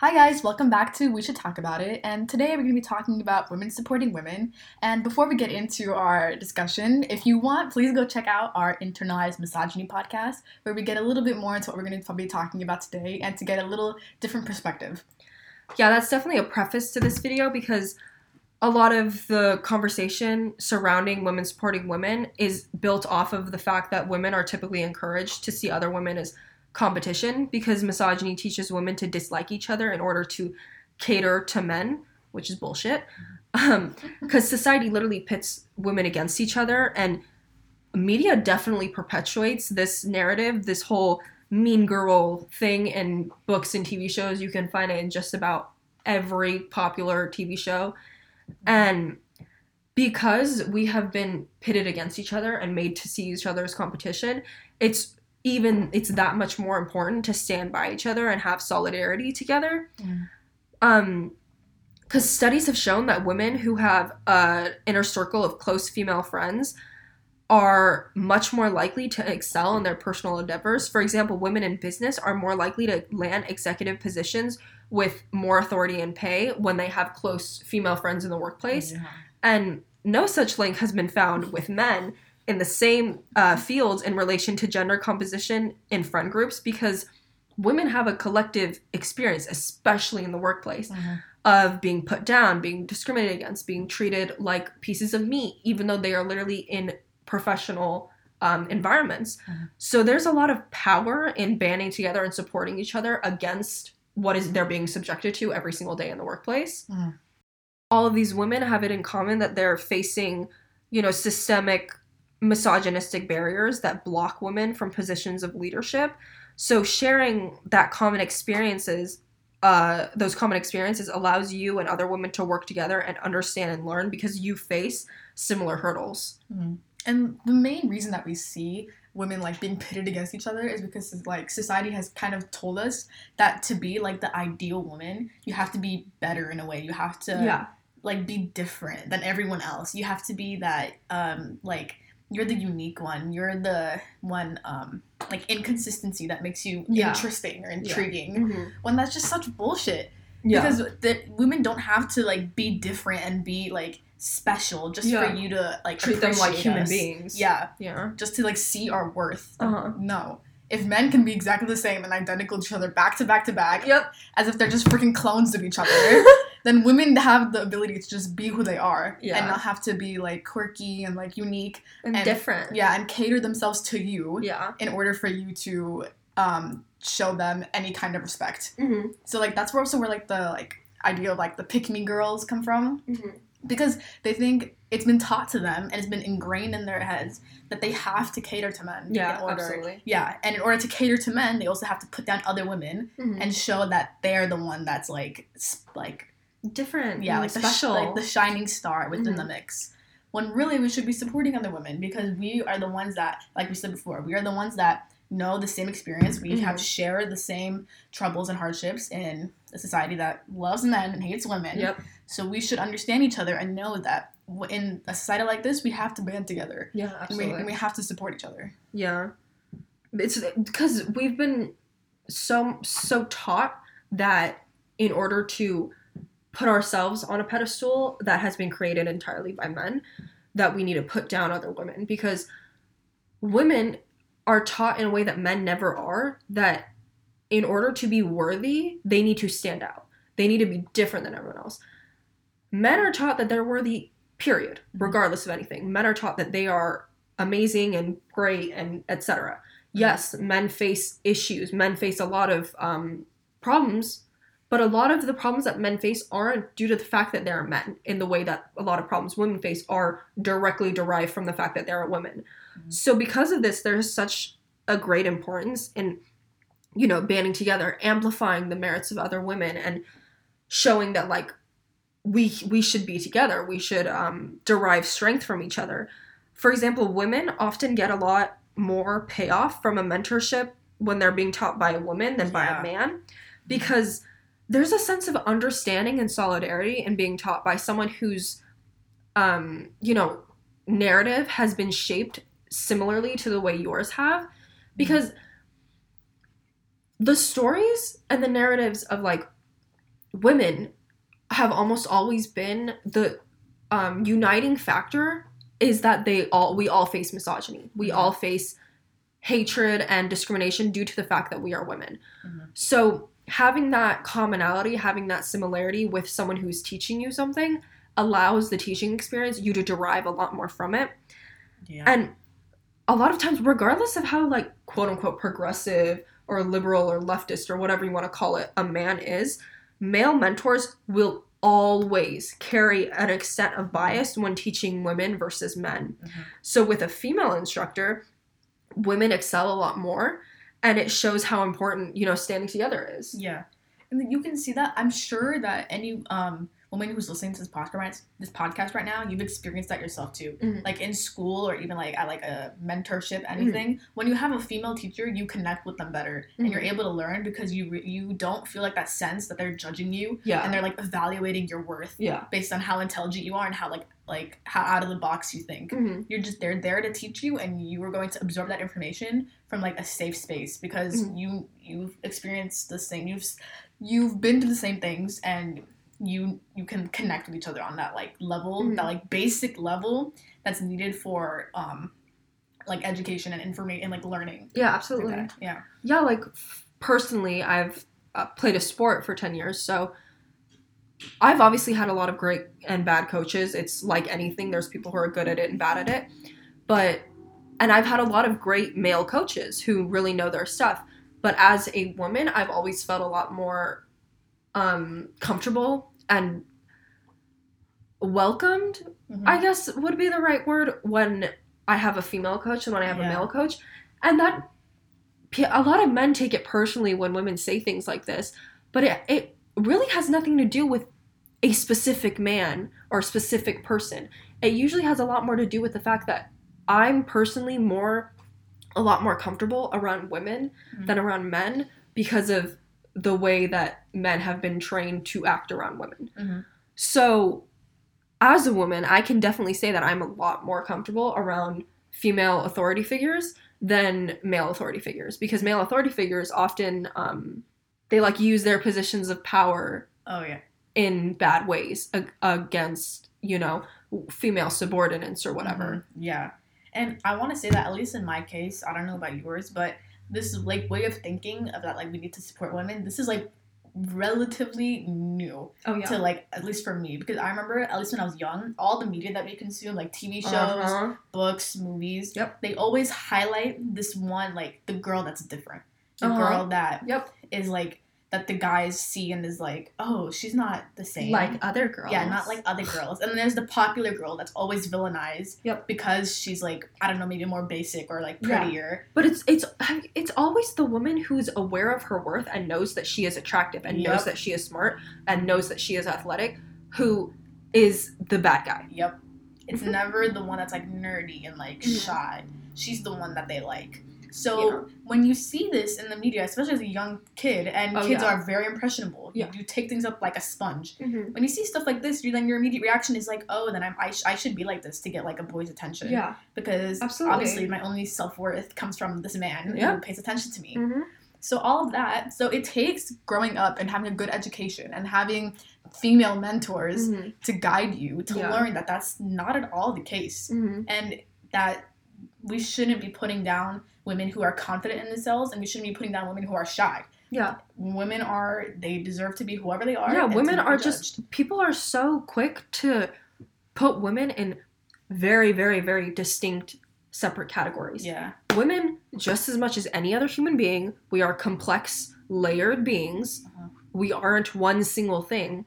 Hi, guys, welcome back to We Should Talk About It. And today we're going to be talking about women supporting women. And before we get into our discussion, if you want, please go check out our internalized misogyny podcast, where we get a little bit more into what we're going to be talking about today and to get a little different perspective. Yeah, that's definitely a preface to this video because a lot of the conversation surrounding women supporting women is built off of the fact that women are typically encouraged to see other women as competition because misogyny teaches women to dislike each other in order to cater to men, which is bullshit. Um, because society literally pits women against each other, and media definitely perpetuates this narrative, this whole mean girl thing in books and TV shows. You can find it in just about every popular TV show. And because we have been pitted against each other and made to see each other as competition, it's even it's that much more important to stand by each other and have solidarity together. Mm. Um because studies have shown that women who have an inner circle of close female friends are much more likely to excel in their personal endeavors. For example, women in business are more likely to land executive positions with more authority and pay when they have close female friends in the workplace. Yeah. And no such link has been found with men in the same uh, fields in relation to gender composition in friend groups because women have a collective experience, especially in the workplace, Mhm. of being put down, being discriminated against, being treated like pieces of meat, even though they are literally in professional um, environments. Mhm. So there's a lot of power in banding together and supporting each other against what is they're being subjected to every single day in the workplace. Mhm. All of these women have it in common that they're facing, you know, systemic misogynistic barriers that block women from positions of leadership. So sharing that common experiences, uh, those common experiences allows you and other women to work together and understand and learn because you face similar hurdles. Mhm. And the main reason that we see women like being pitted against each other is because like society has kind of told us that to be like the ideal woman, you have to be better in a way. You have to yeah. like be different than everyone else. You have to be that um like you're the unique one. You're the one um like inconsistency that makes you Yeah. interesting or intriguing. Mm-hmm. When that's just such bullshit. Yeah. Because the, women don't have to like be different and be like special just Yeah. for you to like Treat them like appreciate human beings. Yeah, Yeah. just to like see our worth. Uh-huh. No. If men can be exactly the same and identical to each other back to back to back, Yep. as if they're just freaking clones of each other, then women have the ability to just be who they are Yeah. and not have to be like quirky and like unique. And, And- different. Yeah, and cater themselves to you Yeah. in order for you to um, show them any kind of respect. Mm-hmm. So like that's where also where like the like idea of like the pick me girls come from Mm-hmm. because they think it's been taught to them and it's been ingrained in their heads that they have to cater to men. Yeah, in order, absolutely. Yeah, and in order to cater to men, they also have to put down other women Mm-hmm. and show that they're the one that's like like different. yeah like special. the sh- like the shining star within the Mhm. mix. When really we should be supporting other women because we are the ones that, like we said before, we are the ones that know the same experience. We Mhm. have shared the same troubles and hardships in a society that loves men and hates women. Yep. So we should understand each other and know that in a society like this, we have to band together Yeah, and we, absolutely. and we have to support each other. Yeah. It's because we've been so so taught that in order to put ourselves on a pedestal that has been created entirely by men that we need to put down other women. Because women are taught in a way that men never are that in order to be worthy they need to stand out. They need to be different than everyone else. Men are taught that they're worthy period Mhm. regardless of anything. Men are taught that they are amazing and great and etc yes men face issues. Men face a lot of um, problems but a lot of the problems that men face aren't due to the fact that they're men in the way that a lot of problems women face are directly derived from the fact that they're women Mhm. so because of this there's such a great importance in you know banding together amplifying the merits of other women and showing that like we we should be together we should um, derive strength from each other for example women often get a lot more payoff from a mentorship when they're being taught by a woman than by Yeah. a man because there's a sense of understanding and solidarity and being taught by someone whose um, you know narrative has been shaped similarly to the way yours have because the stories and the narratives of like women have almost always been the um, uniting factor is that they all we all face misogyny. We Mhm. all face hatred and discrimination due to the fact that we are women. Mhm. So having that commonality, having that similarity with someone who's teaching you something allows the teaching experience you to derive a lot more from it. Yeah. And a lot of times, regardless of how like quote unquote progressive or liberal or leftist or whatever you want to call it, a man is, male mentors will always carry an extent of bias when teaching women versus men. Mhm. So with a female instructor, women excel a lot more and it shows how important, you know, standing together is. Yeah, and you can see that. I'm sure that any um woman who's listening to this podcast, this podcast right now, you've experienced that yourself too. Mhm. Like in school or even like at like a mentorship, Mm-hmm. anything. When you have a female teacher, you connect with them better, and Mhm. you're able to learn because you re- you don't feel like that sense that they're judging you Yeah. and they're like evaluating your worth yeah. based on how intelligent you are and how like like how out of the box you think. Mhm. You're just they're there to teach you, and you are going to absorb that information from like a safe space because Mhm. you you've experienced the same you've you've been to the same things and you you can connect with each other on that like level Mhm. that like basic level that's needed for um like education and information and like learning Yeah, absolutely. yeah yeah like personally i've uh, played a sport for 10 years so i've obviously had a lot of great and bad coaches it's like anything there's people who are good at it and bad at it but and i've had a lot of great male coaches who really know their stuff but as a woman i've always felt a lot more um comfortable and welcomed Mhm. I guess would be the right word when I have a female coach and when I have Yeah. a male coach. And that a lot of men take it personally when women say things like this, but it, it really has nothing to do with a specific man or a specific person. It usually has a lot more to do with the fact that I'm personally more a lot more comfortable around women Mhm. than around men because of the way that men have been trained to act around women. Mhm. So, as a woman, I can definitely say that I'm a lot more comfortable around female authority figures than male authority figures because male authority figures often um, they like use their positions of power oh yeah in bad ways ag- against you know female subordinates or whatever. Mhm. Yeah. And I want to say that at least in my case, I don't know about yours, but this like way of thinking of that like we need to support women. This is like relatively new Oh yeah. to like at least for me because I remember at least when I was young, all the media that we consume like TV shows, Uh-huh. books, movies, Yep. they always highlight this one like the girl that's different. The Uh-huh. girl that Yep. is like that the guys see and is like, "Oh, she's not the same." Like other girls. Yeah, not like other girls. And then there's the popular girl that's always villainized. Yep. Because she's like, I don't know, maybe more basic or like Yeah. prettier. But it's it's it's always the woman who's aware of her worth and knows that she is attractive and Yep. knows that she is smart and knows that she is athletic who is the bad guy. Yep. It's Mhm. never the one that's like nerdy and like Mhm. shy. She's the one that they like. So Yeah. when you see this in the media, especially as a young kid, and Oh, kids yeah. are very impressionable, Yeah. you, you take things up like a sponge. Mm-hmm. When you see stuff like this, you then your immediate reaction is like, oh, then I'm, I, sh- I should be like this to get like a boy's attention. Yeah. Because Absolutely. obviously my only self worth comes from this man Yeah. who pays attention to me. Mm-hmm. So all of that. So it takes growing up and having a good education and having female mentors Mm-hmm. to guide you to Yeah. learn that that's not at all the case Mm-hmm. and that we shouldn't be putting down women who are confident in themselves and we shouldn't be putting down women who are shy. Yeah. Women are they deserve to be whoever they are. Yeah, women are judged. just people are so quick to put women in very, very, very distinct separate categories. yeah. Women, just as much as any other human being, we are complex, layered beings. Uh-huh. We aren't one single thing.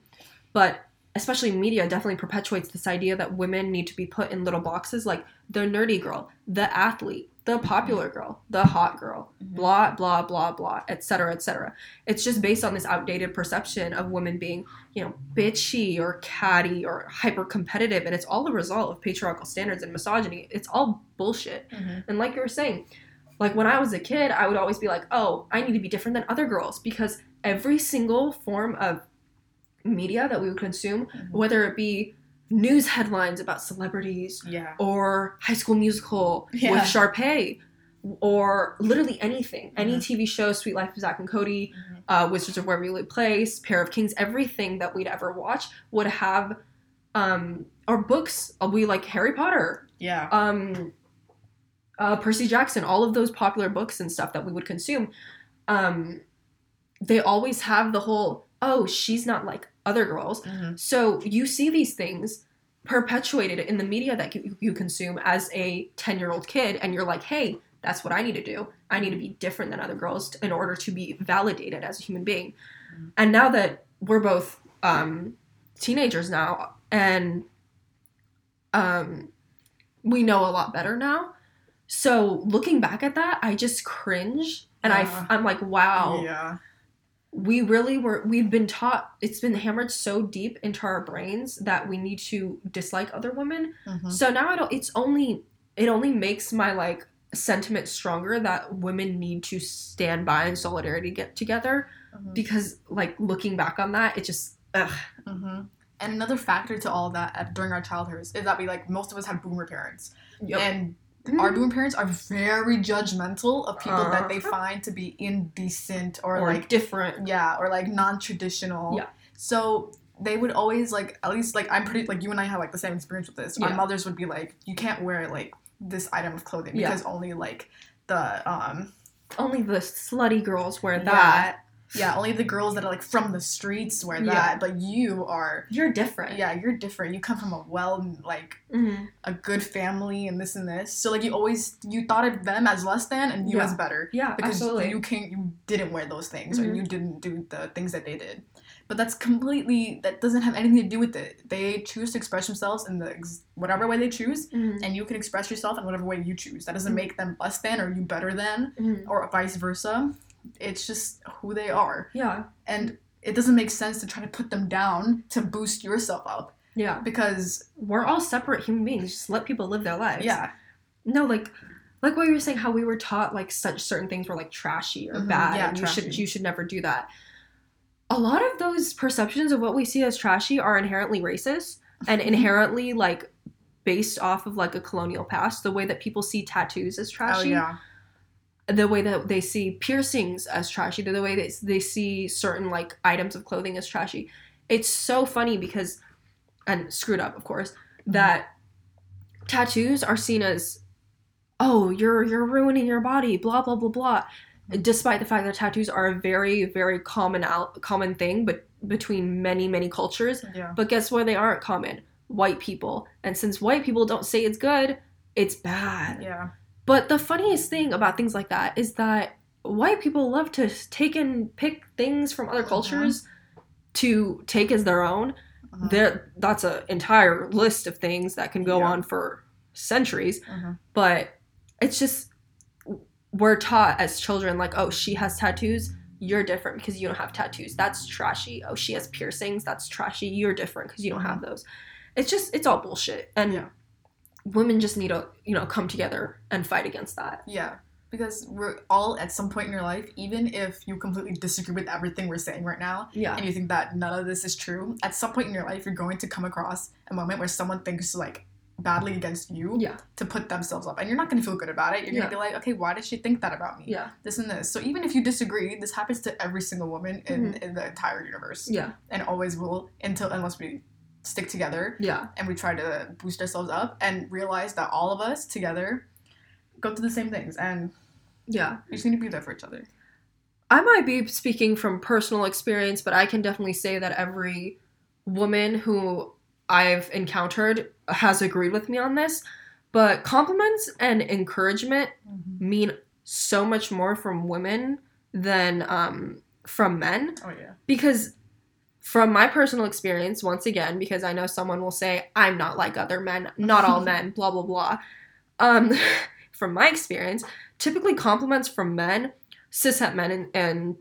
But especially media definitely perpetuates this idea that women need to be put in little boxes like the nerdy girl, the athlete, the popular girl, the hot girl, Mhm. blah blah blah blah, etc. etc. It's just based on this outdated perception of women being, you know, bitchy or catty or hyper competitive, and it's all a result of patriarchal standards and misogyny. It's all bullshit. Mhm. And like you were saying, like when I was a kid, I would always be like, oh, I need to be different than other girls because every single form of media that we would consume, Mhm. whether it be news headlines about celebrities Yeah. or High School Musical Yeah. with Sharpay, or literally anything. Any Mhm. TV show, Suite Life of Zack and Cody, Mhm. uh, Wizards of Waverly Place, Pair of Kings, everything that we'd ever watch would have, um, or books. uh, We like Harry Potter, Yeah. um, uh, Percy Jackson, all of those popular books and stuff that we would consume. Um, they always have the whole, oh, she's not like other girls. Mhm. So you see these things perpetuated in the media that you, you consume as a 10 year old kid, and you're like, hey, that's what I need to do. I need to be different than other girls in order to be validated as a human being. Mhm. And now that we're both um, teenagers now, and um, we know a lot better now. So looking back at that, I just cringe, and Yeah. I, I'm like, wow Yeah. We really were we've been taught it's been hammered so deep into our brains that we need to dislike other women Mhm. so now i don't it's only it only makes my like sentiment stronger that women need to stand by in solidarity get together Mhm. because like looking back on that it just ugh. hmm And another factor to all that at, during our childhoods is that we like most of us have boomer parents, and our boomer parents are very judgmental of people that they Uh-huh. find to be indecent or, or like different yeah or like non-traditional. Yeah. So they would always like at least like I'm pretty like you and I have like the same experience with this. Our mothers would be like, you can't wear like this item of clothing Yeah. because only like the um only the slutty girls wear Yeah. that yeah only the girls that are like from the streets wear Yeah. that. But you are you're different yeah you're different. You come from a well like Mhm. a good family and this and this. So like you always you thought of them as less than and you Yeah. as better yeah because absolutely you can't you didn't wear those things or Mhm. you didn't do the things that they did. But that's completely that doesn't have anything to do with it. They choose to express themselves in the ex- whatever way they choose, Mhm. and you can express yourself in whatever way you choose. That doesn't Mhm. make them less than or you better than Mhm. or vice versa. It's just who they are, yeah. And it doesn't make sense to try to put them down to boost yourself up. Yeah. Because we're all separate human beings. Just let people live their lives. Yeah, No, like like what you were saying, how we were taught like such certain things were like trashy or Mhm, bad, yeah, and you should you should never do that. A lot of those perceptions of what we see as trashy are inherently racist and inherently like based off of like a colonial past. The way that people see tattoos as oh trashy, yeah, the way that they see piercings as trashy, the way that they see certain like items of clothing as trashy. It's so funny because, and screwed up, of course, mm-hmm. that tattoos are seen as, oh, you're you're ruining your body, blah blah blah blah. Despite the fact that tattoos are a very very common out common thing, but between many many cultures. yeah, But guess where they aren't common? White people. And since white people don't say it's good, it's bad. yeah, But the funniest thing about things like that is that white people love to take and pick things from other Mhm. cultures to take as their own. Mhm. There, that's an entire list of things that can go Yeah. on for centuries. Mhm. But it's just we're taught as children like, oh, she has tattoos. You're different because you don't have tattoos. That's trashy. Oh, she has piercings. That's trashy. You're different because you don't have those. It's just it's all bullshit. And Yeah. Women just need to you know come together and fight against that. Yeah, because we're all at some point in your life, even if you completely disagree with everything we're saying right now, Yeah. and you think that none of this is true, at some point in your life, you're going to come across a moment where someone thinks like badly against you Yeah. to put themselves up, and you're not going to feel good about it. You're going to be like, okay, why did she think that about me? Yeah. This and this. So even if you disagree, this happens to every single woman in, mm-hmm. in the entire universe, Yeah. and always will until unless we stick together Yeah. and we try to boost ourselves up and realize that all of us together go through the same things and Yeah. we just need to be there for each other. I might be speaking from personal experience, but I can definitely say that every woman who I've encountered has agreed with me on this. But compliments and encouragement mean so much more from women than um, from men. Oh yeah. Because from my personal experience, once again, because I know someone will say, I'm not like other men, not all men, blah, blah, blah. Um, from my experience, typically compliments from men, cishet men, and, and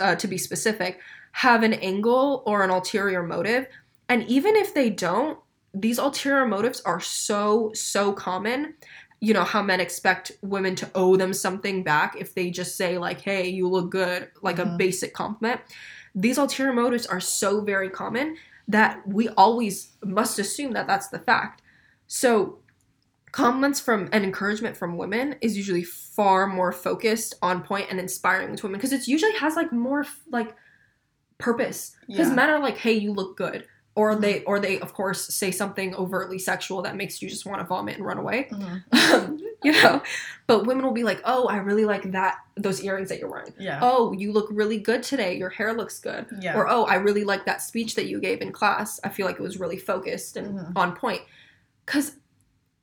uh, to be specific, have an angle or an ulterior motive. And even if they don't, these ulterior motives are so, so common. You know, how men expect women to owe them something back if they just say, like, hey, you look good, like a Mhm. basic compliment. These ulterior motives are so very common that we always must assume that that's the fact. So, compliments from and encouragement from women is usually far more focused, on point, and inspiring to women because it usually has like more like purpose. Because Yeah. men are like, "Hey, you look good," or they or they of course say something overtly sexual that makes you just want to vomit and run away. Mhm. you know, but women will be like, "Oh, I really like that those earrings that you're wearing." Yeah. Oh, you look really good today. Your hair looks good. yeah. Or oh, I really like that speech that you gave in class. I feel like it was really focused and Mhm. on point. Cuz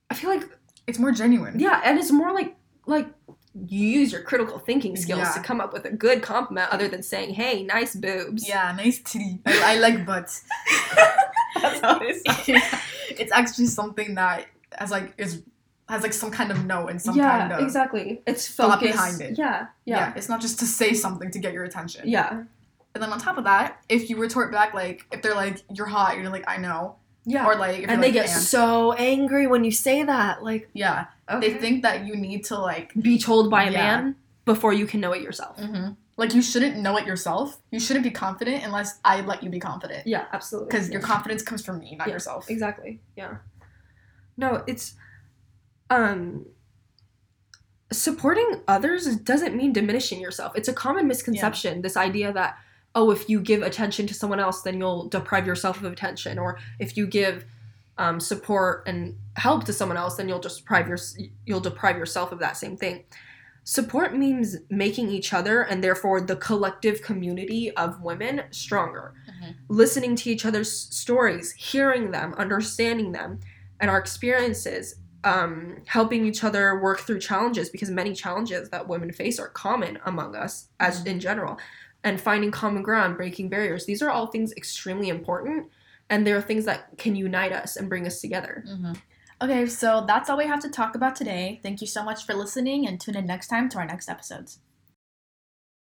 I feel like it's more genuine. yeah, and it's more like like you use your critical thinking skills Yeah. to come up with a good compliment other than saying, "Hey, nice boobs." Yeah, nice titty. I, I like butts. That's how it is. it's actually something that has like is has like some kind of note and some yeah, kind of exactly. It's thought behind it. Yeah, yeah. yeah, It's not just to say something to get your attention. yeah, And then on top of that, if you retort back like if they're like you're hot, you're like I know, yeah. or like if and they like, get "And." so angry when you say that. Like, yeah, okay. they think that you need to like be told by a Yeah. man before you can know it yourself. like you shouldn't know it yourself. You shouldn't be confident unless I let you be confident. Yeah, absolutely. Because your confidence comes from me, not Yeah, yourself. Exactly. Yeah. No, it's um supporting others doesn't mean diminishing yourself. It's a common misconception this idea that oh if you give attention to someone else then you'll deprive yourself of attention or if you give um, support and help to someone else then you'll just deprive your, you'll deprive yourself of that same thing. Support means making each other and therefore the collective community of women stronger Mhm. listening to each other's stories, hearing them, understanding them, and our experiences, um, helping each other work through challenges because many challenges that women face are common among us as Mhm. in general, and finding common ground, breaking barriers. These are all things extremely important, and there are things that can unite us and bring us together. Mm-hmm. Okay, so that's all we have to talk about today. Thank you so much for listening and tune in next time to our next episodes.